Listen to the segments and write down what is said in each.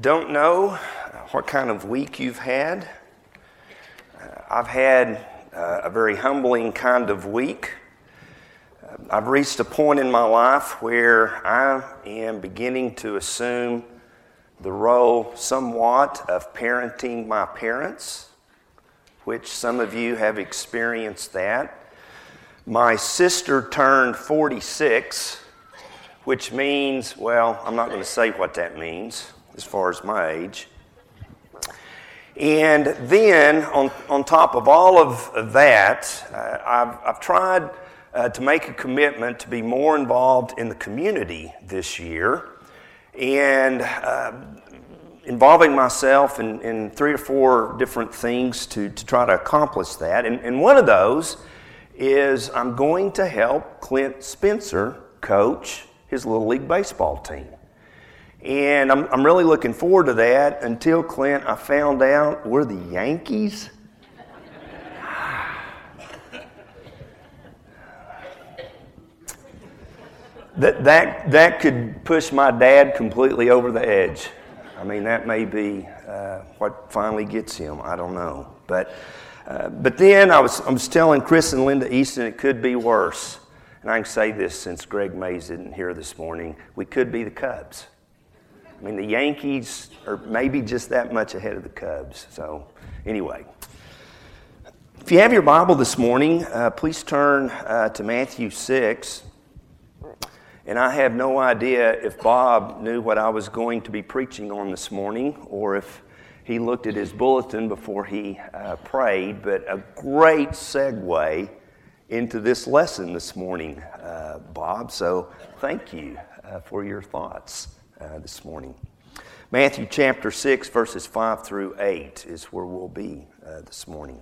Don't know what kind of week you've had. Uh, I've had uh, a very humbling kind of week. Uh, I've reached a point in my life where I am beginning to assume the role somewhat of parenting my parents, which some of you have experienced that. My sister turned 46, which means, well, I'm not going to say what that means as far as my age. And then, on, on top of all of that, uh, I've, I've tried uh, to make a commitment to be more involved in the community this year and uh, involving myself in, in, three or four different things to, to try to accomplish that. And, and one of those is I'm going to help Clint Spencer coach his Little League Baseball team. And I'm, I'm really looking forward to that until, Clint, I found out we're the Yankees. that, that, that could push my dad completely over the edge. I mean, that may be uh, what finally gets him. I don't know. But, uh, but then I was, I was telling Chris and Linda Easton it could be worse. And I can say this since Greg Mays isn't here this morning. We could be the Cubs. I mean, the Yankees are maybe just that much ahead of the Cubs. So, anyway. If you have your Bible this morning, uh, please turn uh, to Matthew 6. And I have no idea if Bob knew what I was going to be preaching on this morning or if he looked at his bulletin before he uh, prayed, but a great segue into this lesson this morning, uh, Bob. So thank you uh, for your thoughts uh, this morning. Matthew chapter 6, verses 5 through 8 is where we'll be uh, this morning.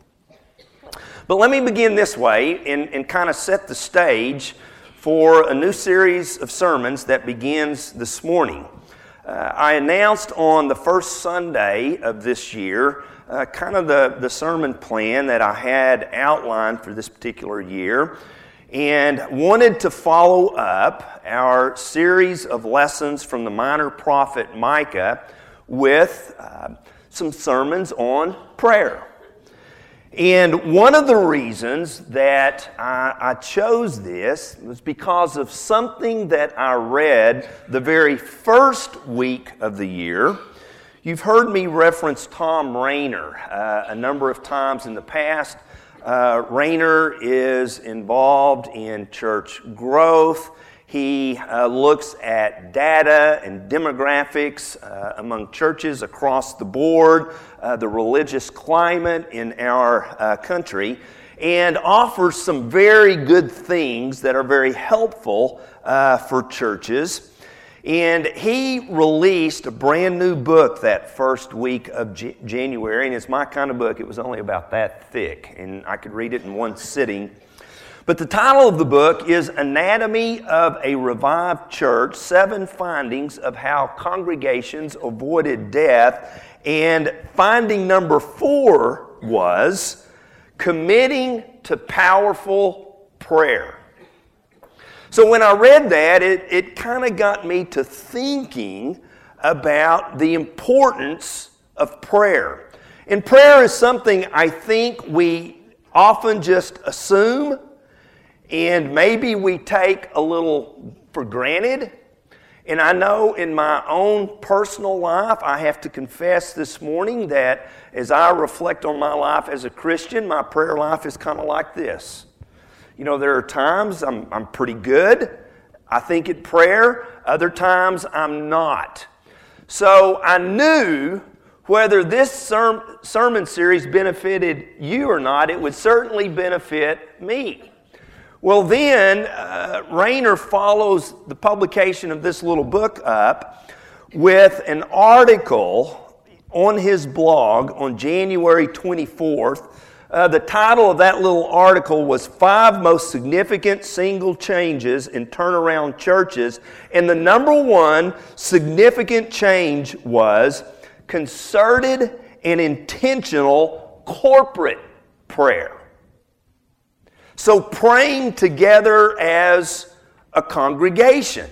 But let me begin this way and, and kind of set the stage for a new series of sermons that begins this morning. Uh, I announced on the first Sunday of this year uh, kind of the, the sermon plan that I had outlined for this particular year and wanted to follow up our series of lessons from the minor prophet Micah with uh, some sermons on prayer. And one of the reasons that I, I, chose this was because of something that I read the very first week of the year. You've heard me reference Tom Rainer uh, a number of times in the past. Uh, Rainer is involved in church growth. He uh, looks at data and demographics uh, among churches across the board, uh, the religious climate in our uh, country, and offers some very good things that are very helpful uh, for churches. And he released a brand new book that first week of J- January, and it's my kind of book. It was only about that thick, and I could read it in one sitting. But the title of the book is Anatomy of a Revived Church Seven Findings of How Congregations Avoided Death. And finding number four was committing to powerful prayer. So when I read that, it, it kind of got me to thinking about the importance of prayer. And prayer is something I think we often just assume and maybe we take a little for granted. And I know in my own personal life, I have to confess this morning that as I reflect on my life as a Christian, my prayer life is kind of like this. You know, there are times I'm, I'm pretty good. I think at prayer. Other times I'm not. So I knew whether this sermon series benefited you or not, it would certainly benefit me. Well, then, uh, Rainer follows the publication of this little book up with an article on his blog on January 24th uh, the title of that little article was Five Most Significant Single Changes in Turnaround Churches. And the number one significant change was concerted and intentional corporate prayer. So, praying together as a congregation.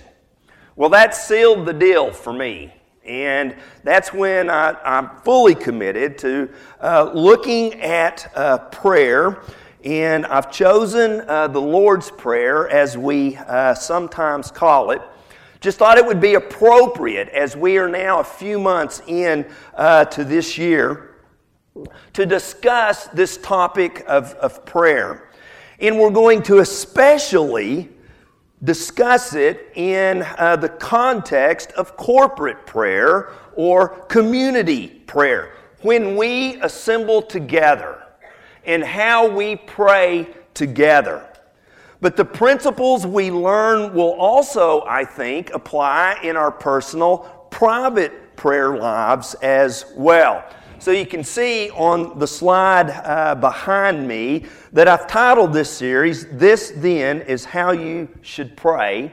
Well, that sealed the deal for me And that's when I, am fully committed to uh, looking at uh, prayer. And I've chosen uh, the Lord's Prayer, as we uh, sometimes call it. Just thought it would be appropriate as we are now a few months in uh, to this year to discuss this topic of, of prayer. And we're going to especially discuss it in uh, the context of corporate prayer or community prayer. When we assemble together and how we pray together. But the principles we learn will also, I think, apply in our personal, private prayer lives as well. So you can see on the slide uh, behind me that I've titled this series, This Then is How You Should Pray.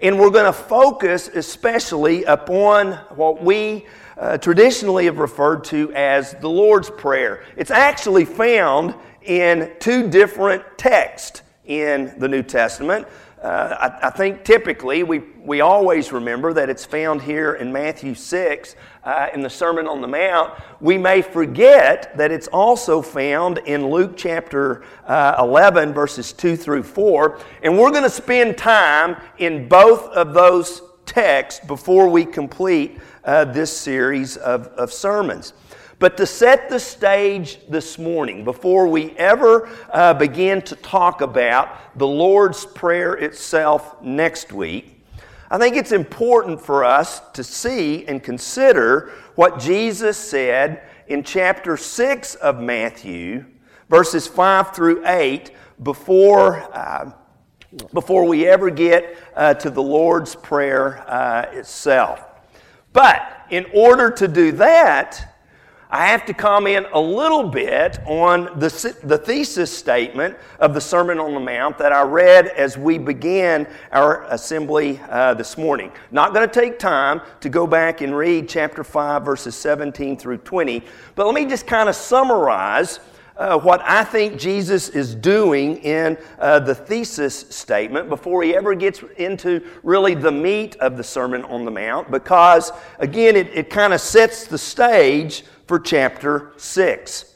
And we're going to focus especially upon what we uh, traditionally have referred to as the Lord's Prayer. It's actually found in two different texts in the New Testament. Uh, I, I, think typically we, we always remember that it's found here in Matthew 6 uh, in the Sermon on the Mount. We may forget that it's also found in Luke chapter uh, 11, verses 2 through 4. And we're going to spend time in both of those texts before we complete uh, this series of, of sermons. But to set the stage this morning, before we ever uh, begin to talk about the Lord's Prayer itself next week, I think it's important for us to see and consider what Jesus said in chapter 6 of Matthew, verses 5 through 8, before, uh, before we ever get uh, to the Lord's Prayer uh, itself. But in order to do that, I have to comment a little bit on the, the thesis statement of the Sermon on the Mount that I read as we began our assembly uh, this morning. Not going to take time to go back and read chapter 5, verses 17 through 20, but let me just kind of summarize uh, what I think Jesus is doing in uh, the thesis statement before he ever gets into really the meat of the Sermon on the Mount, because again, it, it kind of sets the stage for chapter 6.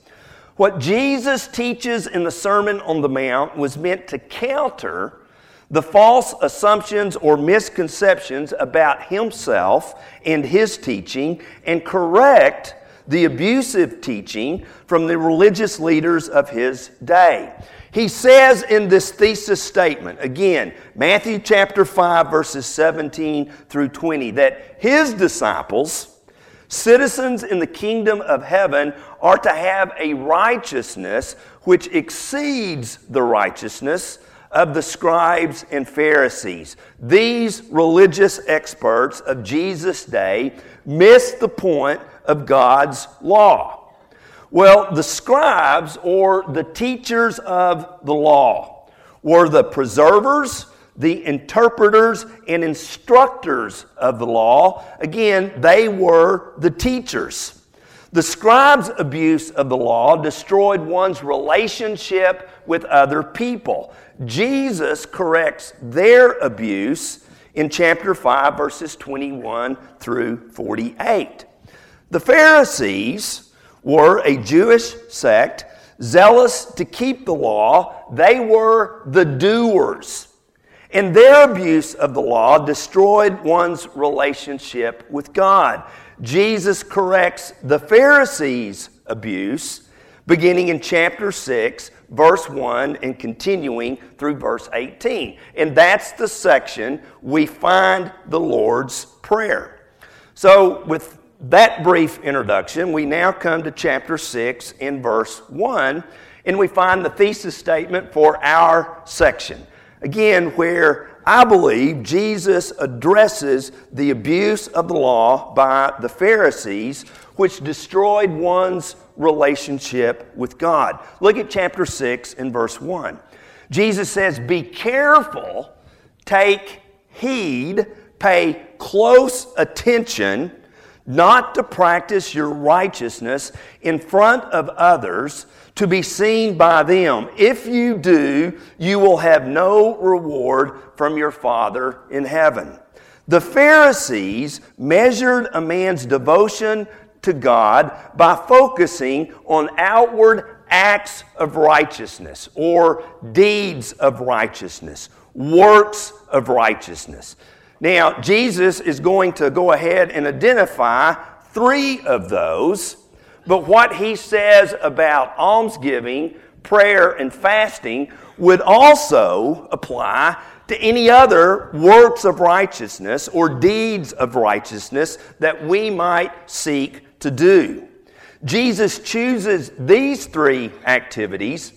What Jesus teaches in the Sermon on the Mount was meant to counter the false assumptions or misconceptions about himself and his teaching and correct the abusive teaching from the religious leaders of his day. He says in this thesis statement, again, Matthew chapter 5, verses 17 through 20, that his disciples, Citizens in the kingdom of heaven are to have a righteousness which exceeds the righteousness of the scribes and Pharisees. These religious experts of Jesus' day missed the point of God's law. Well, the scribes or the teachers of the law were the preservers the interpreters and instructors of the law. Again, they were the teachers. The scribes' abuse of the law destroyed one's relationship with other people. Jesus corrects their abuse in chapter 5, verses 21 through 48. The Pharisees were a Jewish sect zealous to keep the law, they were the doers. And their abuse of the law destroyed one's relationship with God. Jesus corrects the Pharisees' abuse beginning in chapter 6, verse 1, and continuing through verse 18. And that's the section we find the Lord's Prayer. So, with that brief introduction, we now come to chapter 6 in verse 1, and we find the thesis statement for our section. Again, where I believe Jesus addresses the abuse of the law by the Pharisees, which destroyed one's relationship with God. Look at chapter 6 and verse 1. Jesus says, Be careful, take heed, pay close attention not to practice your righteousness in front of others to be seen by them. If you do, you will have no reward from your Father in heaven. The Pharisees measured a man's devotion to God by focusing on outward acts of righteousness or deeds of righteousness, works of righteousness. Now, Jesus is going to go ahead and identify three of those, but what he says about almsgiving, prayer, and fasting would also apply to any other works of righteousness or deeds of righteousness that we might seek to do. Jesus chooses these three activities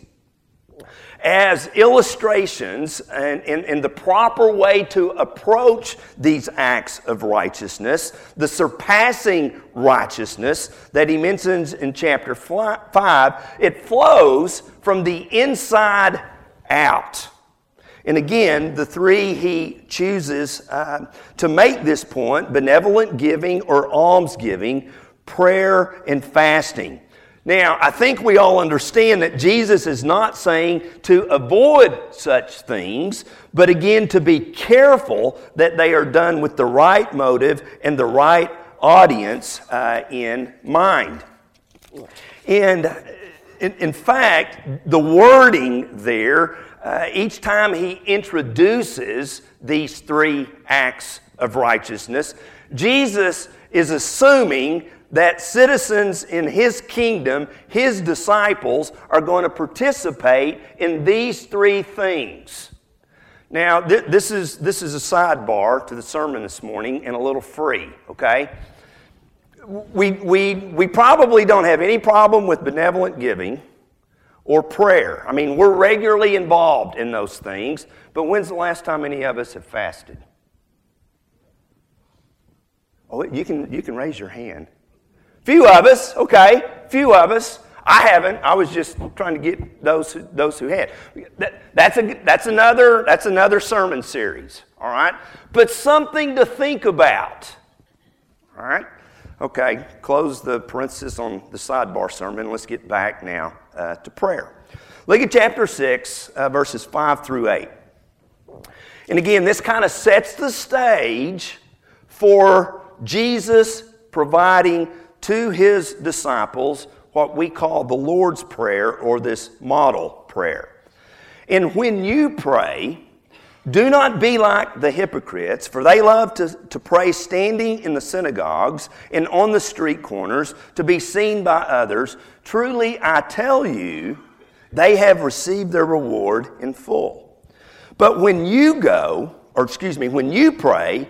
as illustrations and in the proper way to approach these acts of righteousness, the surpassing righteousness that he mentions in chapter 5, it flows from the inside out. And again, the three he chooses uh, to make this point benevolent giving or almsgiving, prayer, and fasting. Now, I think we all understand that Jesus is not saying to avoid such things, but again, to be careful that they are done with the right motive and the right audience uh, in mind. And in, in, fact, the wording there uh, each time he introduces these three acts of righteousness, Jesus is assuming that citizens in his kingdom, his disciples, are going to participate in these three things. Now, th- this, is, this is a sidebar to the sermon this morning and a little free, okay? We, we, we probably don't have any problem with benevolent giving or prayer. I mean, we're regularly involved in those things, but when's the last time any of us have fasted? Oh, you can, you can raise your hand. Few of us, okay, few of us. I haven't. I was just trying to get those who, those who had. That, that's, a, that's, another, that's another sermon series, all right? But something to think about, all right? Okay, close the parenthesis on the sidebar sermon. Let's get back now uh, to prayer. Look at chapter 6, uh, verses 5 through 8. And again, this kind of sets the stage for Jesus providing to his disciples what we call the Lord's Prayer or this model prayer. And when you pray, do not be like the hypocrites, for they love to, to pray standing in the synagogues and on the street corners to be seen by others. Truly, I tell you, they have received their reward in full. But when you go, or excuse me, when you pray,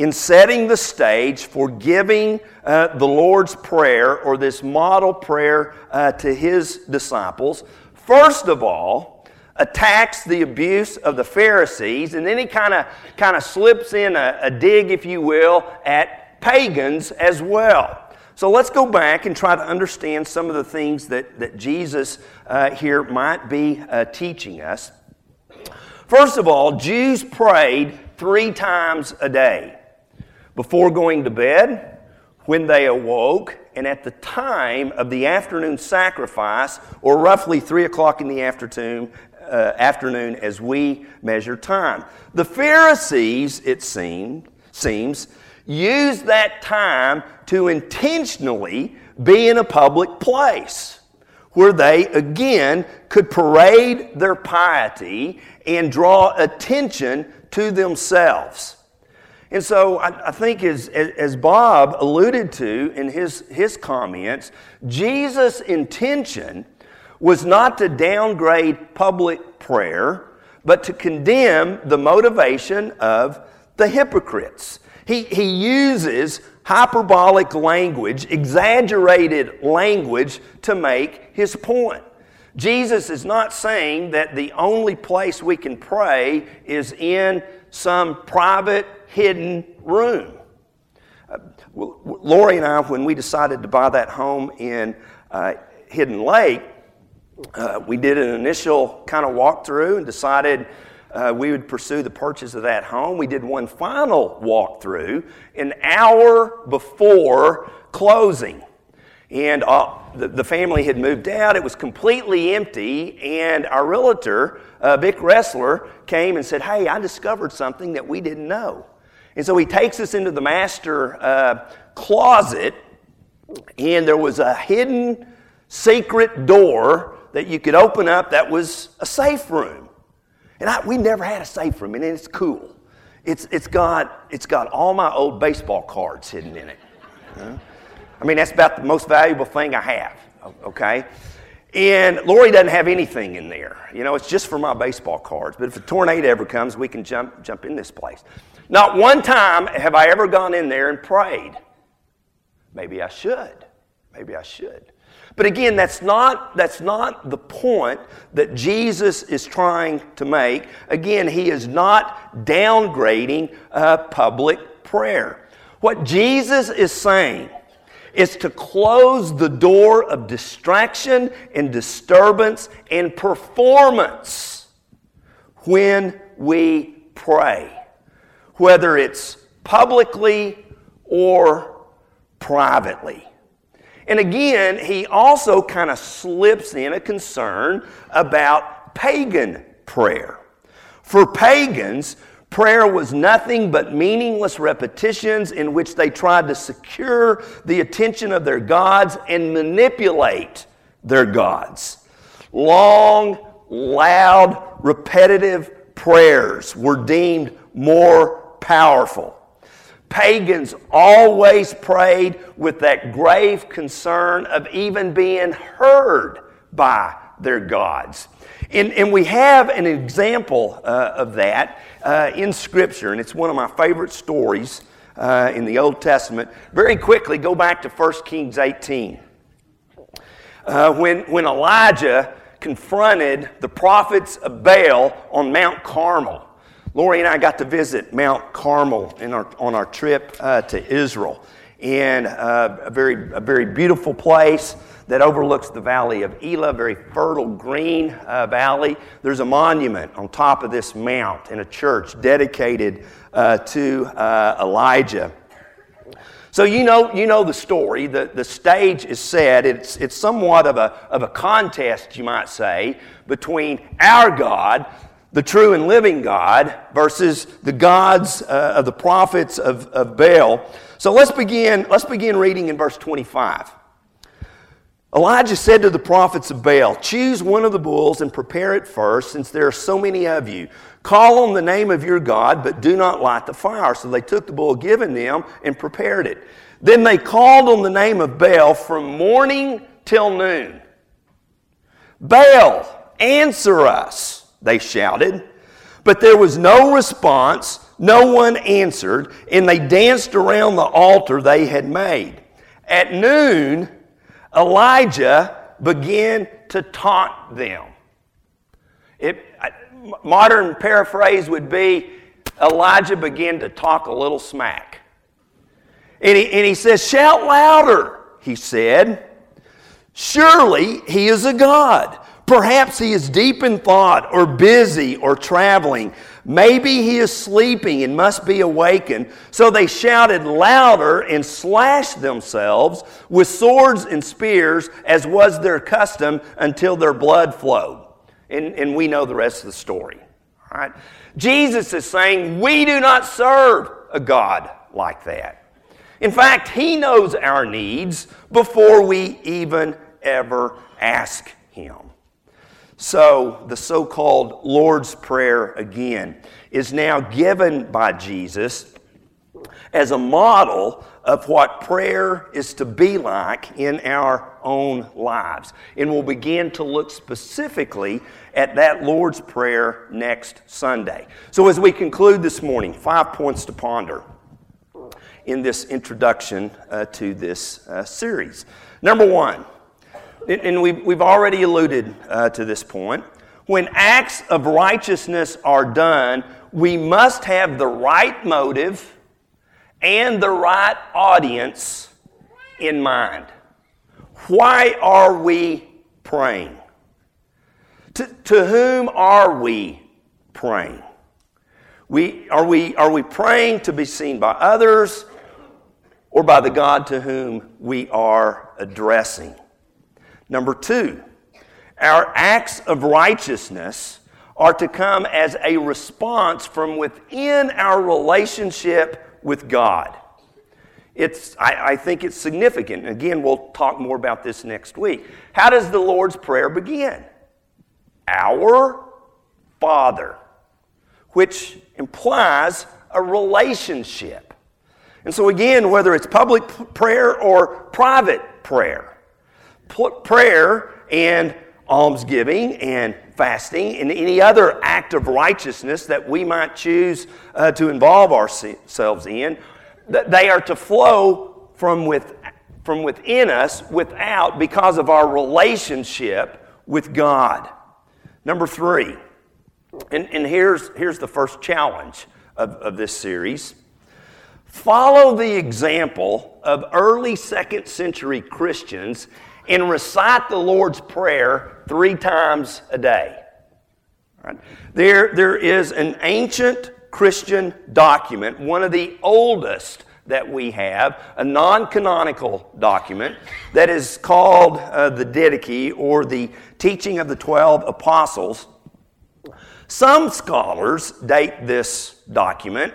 in setting the stage for giving uh, the Lord's Prayer or this model prayer uh, to his disciples, first of all, attacks the abuse of the Pharisees, and then he kind of kind of slips in a, a dig, if you will, at pagans as well. So let's go back and try to understand some of the things that, that Jesus uh, here might be uh, teaching us. First of all, Jews prayed three times a day before going to bed, when they awoke, and at the time of the afternoon sacrifice, or roughly 3 o'clock in the afternoon, uh, afternoon as we measure time. The Pharisees, it seemed, seems, used that time to intentionally be in a public place where they again could parade their piety and draw attention to themselves. And so I, I, think, as, as Bob alluded to in his, his comments, Jesus' intention was not to downgrade public prayer, but to condemn the motivation of the hypocrites. He, he uses hyperbolic language, exaggerated language to make his point. Jesus is not saying that the only place we can pray is in some private, hidden room. Lori and I, when we decided to buy that home in uh, Hidden Lake, uh, we did an initial kind of walkthrough and decided uh, we would pursue the purchase of that home. We did one final walkthrough an hour before closing. And uh, the, the, family had moved out. It was completely empty. And our realtor, uh, Vic Wrestler, came and said, Hey, I discovered something that we didn't know. And so he takes us into the master uh, closet, and there was a hidden secret door that you could open up that was a safe room. And I, we never had a safe room, and it's cool. It's, it's, got, it's got all my old baseball cards hidden in it. I mean, that's about the most valuable thing I have, okay? And Lori doesn't have anything in there. You know, it's just for my baseball cards. But if a tornado ever comes, we can jump, jump in this place. Not one time have I ever gone in there and prayed. Maybe I should. Maybe I should. But again, that's not, that's not the point that Jesus is trying to make. Again, he is not downgrading uh, public prayer. What Jesus is saying is to close the door of distraction and disturbance and performance when we pray, whether it's publicly or privately. And again, he also kind of slips in a concern about pagan prayer. For pagans, Prayer was nothing but meaningless repetitions in which they tried to secure the attention of their gods and manipulate their gods. Long, loud, repetitive prayers were deemed more powerful. Pagans always prayed with that grave concern of even being heard by their gods. And, and we have an example uh, of that uh, in Scripture, and it's one of my favorite stories uh, in the Old Testament. Very quickly, go back to 1 Kings 18. Uh, when, when Elijah confronted the prophets of Baal on Mount Carmel. Lori and I got to visit Mount Carmel our, on our trip uh, to Israel. And uh, a, very, a very beautiful place that overlooks the valley of Elah, very fertile green uh, valley. There's a monument on top of this mount in a church dedicated uh, to uh, Elijah. So you know, you know the story. The, the stage is set. It's, it's somewhat of a, of a contest, you might say, between our God, the true and living God, versus the gods uh, of the prophets of, of Baal. So let's begin, let's begin reading in verse 25. Elijah said to the prophets of Baal, Choose one of the bulls and prepare it first, since there are so many of you. Call on the name of your God, but do not light the fire. So they took the bull given them and prepared it. Then they called on the name of Baal from morning till noon. Baal, answer us, they shouted. But there was no response, no one answered, and they danced around the altar they had made. At noon, Elijah began to taunt them. It, modern paraphrase would be Elijah began to talk a little smack. And he, and he says, Shout louder, he said. Surely he is a God. Perhaps he is deep in thought or busy or traveling. Maybe he is sleeping and must be awakened. So they shouted louder and slashed themselves with swords and spears, as was their custom, until their blood flowed. And, and we know the rest of the story. All right? Jesus is saying, We do not serve a God like that. In fact, he knows our needs before we even ever ask him. So, the so called Lord's Prayer again is now given by Jesus as a model of what prayer is to be like in our own lives. And we'll begin to look specifically at that Lord's Prayer next Sunday. So, as we conclude this morning, five points to ponder in this introduction uh, to this uh, series. Number one, and we've, we've already alluded uh, to this point, when acts of righteousness are done, we must have the right motive and the right audience in mind. Why are we praying? To, to whom are we praying? We, are, we, are we praying to be seen by others or by the God to whom we are addressing? Number two, our acts of righteousness are to come as a response from within our relationship with God. It's, I, I, think it's significant. Again, we'll talk more about this next week. How does the Lord's Prayer begin? Our Father, which implies a relationship. And so, again, whether it's public prayer or private prayer, prayer and almsgiving and fasting and any other act of righteousness that we might choose uh, to involve ourselves in, that they are to flow from, with, from within us without because of our relationship with God. Number three, and, and here's, here's the first challenge of, of this series follow the example of early second century Christians and recite the Lord's Prayer three times a day. Right? There, there is an ancient Christian document, one of the oldest that we have, a non canonical document that is called uh, the Didache or the Teaching of the Twelve Apostles. Some scholars date this document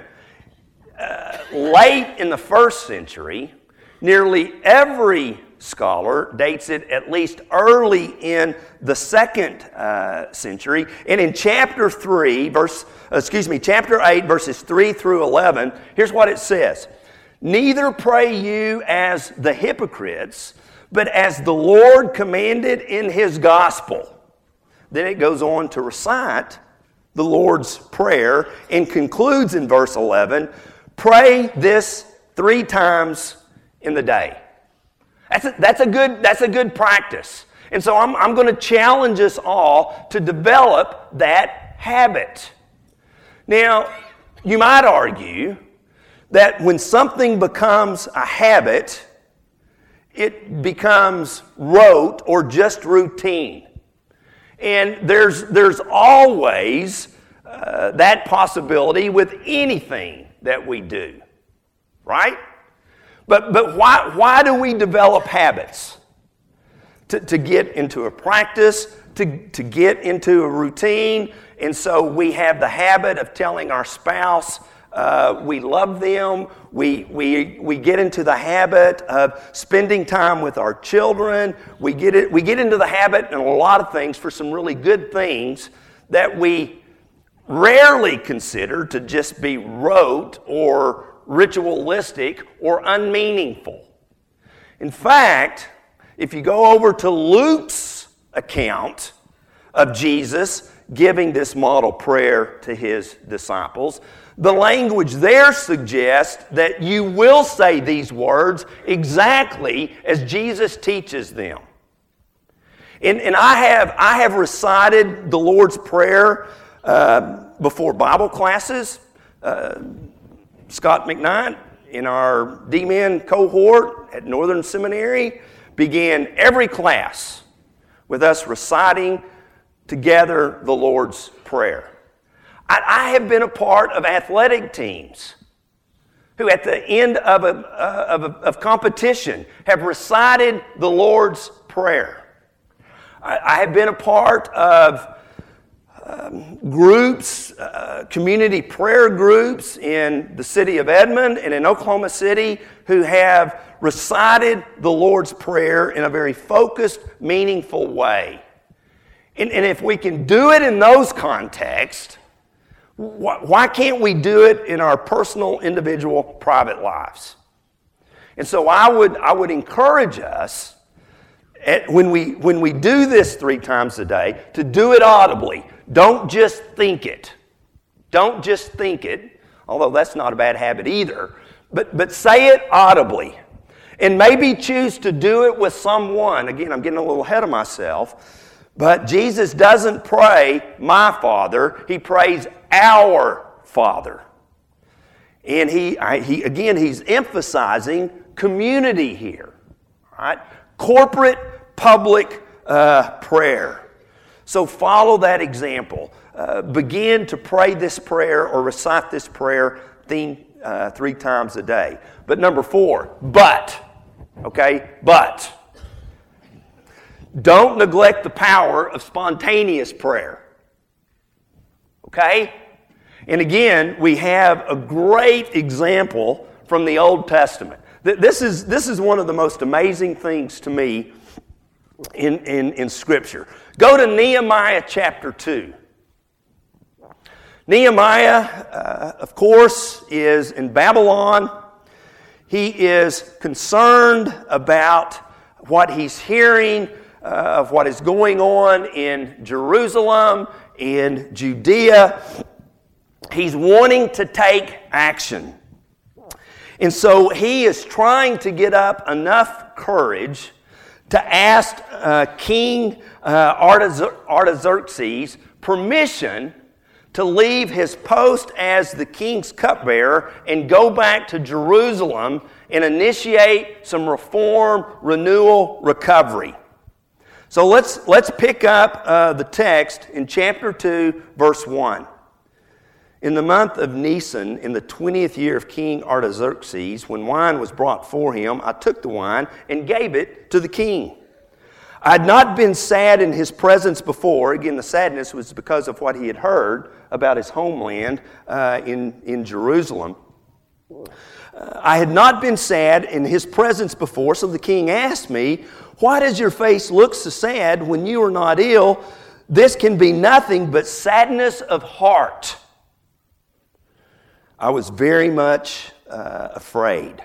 uh, late in the first century. Nearly every scholar dates it at least early in the second uh, century. And in chapter 3, verse, excuse me, chapter 8, verses 3 through 11, here's what it says Neither pray you as the hypocrites, but as the Lord commanded in his gospel. Then it goes on to recite the Lord's Prayer and concludes in verse 11 pray this three times in the day. That's a, that's a, good, that's a good practice. And so I'm, I'm going to challenge us all to develop that habit. Now, you might argue that when something becomes a habit, it becomes rote or just routine. And there's, there's always uh, that possibility with anything that we do, right? But, but why, why do we develop habits? To, to get into a practice, to, to get into a routine. And so we have the habit of telling our spouse, uh, we love them. We, we, we get into the habit of spending time with our children. We get, it, we get into the habit in a lot of things for some really good things that we rarely consider to just be rote or ritualistic or unmeaningful. In fact, if you go over to Luke's account of Jesus giving this model prayer to his disciples, the language there suggests that you will say these words exactly as Jesus teaches them. And, and I, have, I have recited the Lord's Prayer uh, before Bible classes. Uh, Scot McKnight in our DMin cohort at Northern Seminary began every class with us reciting together the Lord's Prayer. I, I have been a part of athletic teams who, at the end of, a, uh, of, a, of competition, have recited the Lord's Prayer. I, I have been a part of groups, uh, community prayer groups in the city of Edmond and in Oklahoma City who have recited the Lord's Prayer in a very focused, meaningful way. And, and if we can do it in those contexts, why can't we do it in our personal, individual, private lives? And so I would, I would encourage us when, we, when we do this three times a day to do it audibly. Don't just think it. Don't just think it, although that's not a bad habit either. But, but say it audibly. And maybe choose to do it with someone. Again, I'm getting a little ahead of myself. But Jesus doesn't pray, my Father, he prays, our Father. And he, I, he again, he's emphasizing community here, right? Corporate, public uh, prayer. So follow that example. Uh, begin to pray this prayer or recite this prayer uh, three times a day. But number four, but, okay, but. Don't neglect the power of spontaneous prayer. Okay? And again, we have a great example from the Old Testament. This is, this is one of the most amazing things to me in, in, in Scripture. Go to Nehemiah chapter 2. Nehemiah, uh, of course, is in Babylon. He is concerned about what he's hearing uh, of what is going on in Jerusalem, in Judea. He's wanting to take action. And so he is trying to get up enough courage to ask uh, King uh, Artaxerxes permission to leave his post as the king's cupbearer and go back to Jerusalem and initiate some reform, renewal, recovery. So let's, let's pick up uh, the text in chapter 2, verse 1. In the month of Nisan, in the 20th year of King Artaxerxes, when wine was brought for him, I took the wine and gave it to the king. I had not been sad in his presence before. Again, the sadness was because of what he had heard about his homeland uh, in, in Jerusalem. Uh, I had not been sad in his presence before, so the king asked me, Why does your face look so sad when you are not ill? This can be nothing but sadness of heart. I was very much uh, afraid.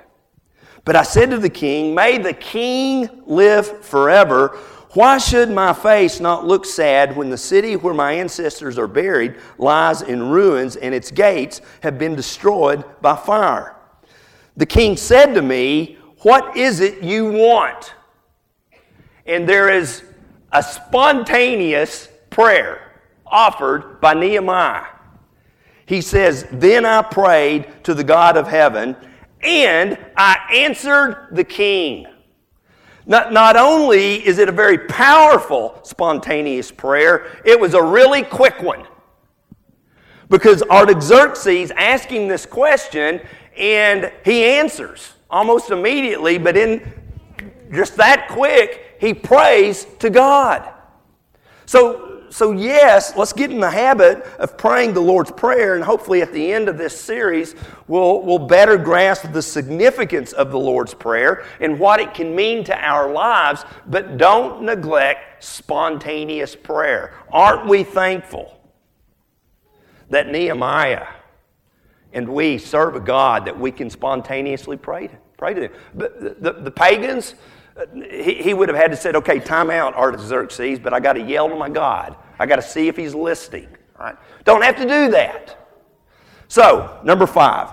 But I said to the king, May the king live forever. Why should my face not look sad when the city where my ancestors are buried lies in ruins and its gates have been destroyed by fire? The king said to me, What is it you want? And there is a spontaneous prayer offered by Nehemiah. He says, Then I prayed to the God of heaven, and I answered the king. Not, not only is it a very powerful, spontaneous prayer, it was a really quick one. Because Artaxerxes asking this question, and he answers almost immediately, but in just that quick, he prays to God. So so, yes, let's get in the habit of praying the Lord's Prayer, and hopefully at the end of this series, we'll, we'll better grasp the significance of the Lord's Prayer and what it can mean to our lives, but don't neglect spontaneous prayer. Aren't we thankful that Nehemiah and we serve a God that we can spontaneously pray to, pray to them? But the, the, the pagans, he, he would have had to said, okay, time out, Artaxerxes, but I got to yell to my God. I got to see if he's listening. Right? Don't have to do that. So, number five,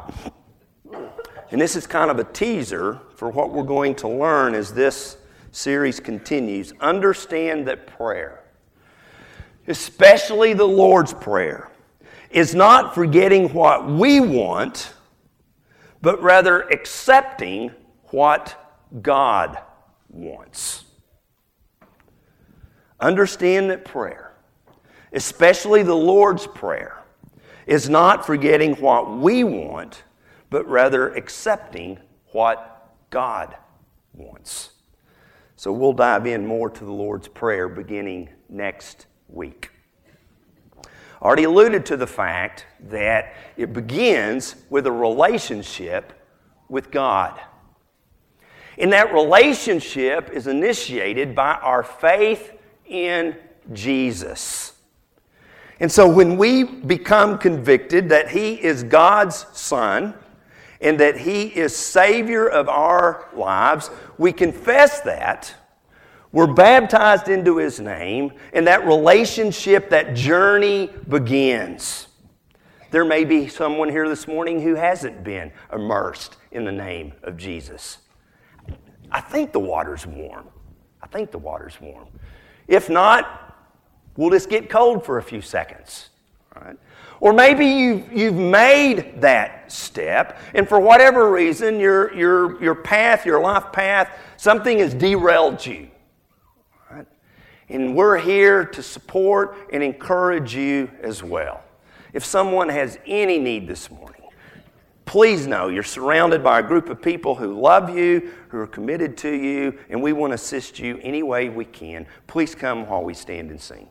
and this is kind of a teaser for what we're going to learn as this series continues. Understand that prayer, especially the Lord's Prayer, is not forgetting what we want, but rather accepting what God wants. Understand that prayer, especially the Lord's Prayer, is not forgetting what we want, but rather accepting what God wants. So we'll dive in more to the Lord's Prayer beginning next week. Already alluded to the fact that it begins with a relationship with God. And that relationship is initiated by our faith in Jesus. And so when we become convicted that He is God's Son and that He is Savior of our lives, we confess that. We're baptized into His name, and that relationship, that journey begins. There may be someone here this morning who hasn't been immersed in the name of Jesus. I think the water's warm. I think the water's warm. If not, we'll just get cold for a few seconds. Right? Or maybe you've, you've made that step, and for whatever reason, your, your, your path, your life path, something has derailed you. Right? And we're here to support and encourage you as well. If someone has any need this morning, please know you're surrounded by a group of people who love you, who are committed to you, and we want to assist you any way we can. Please come while we stand and sing.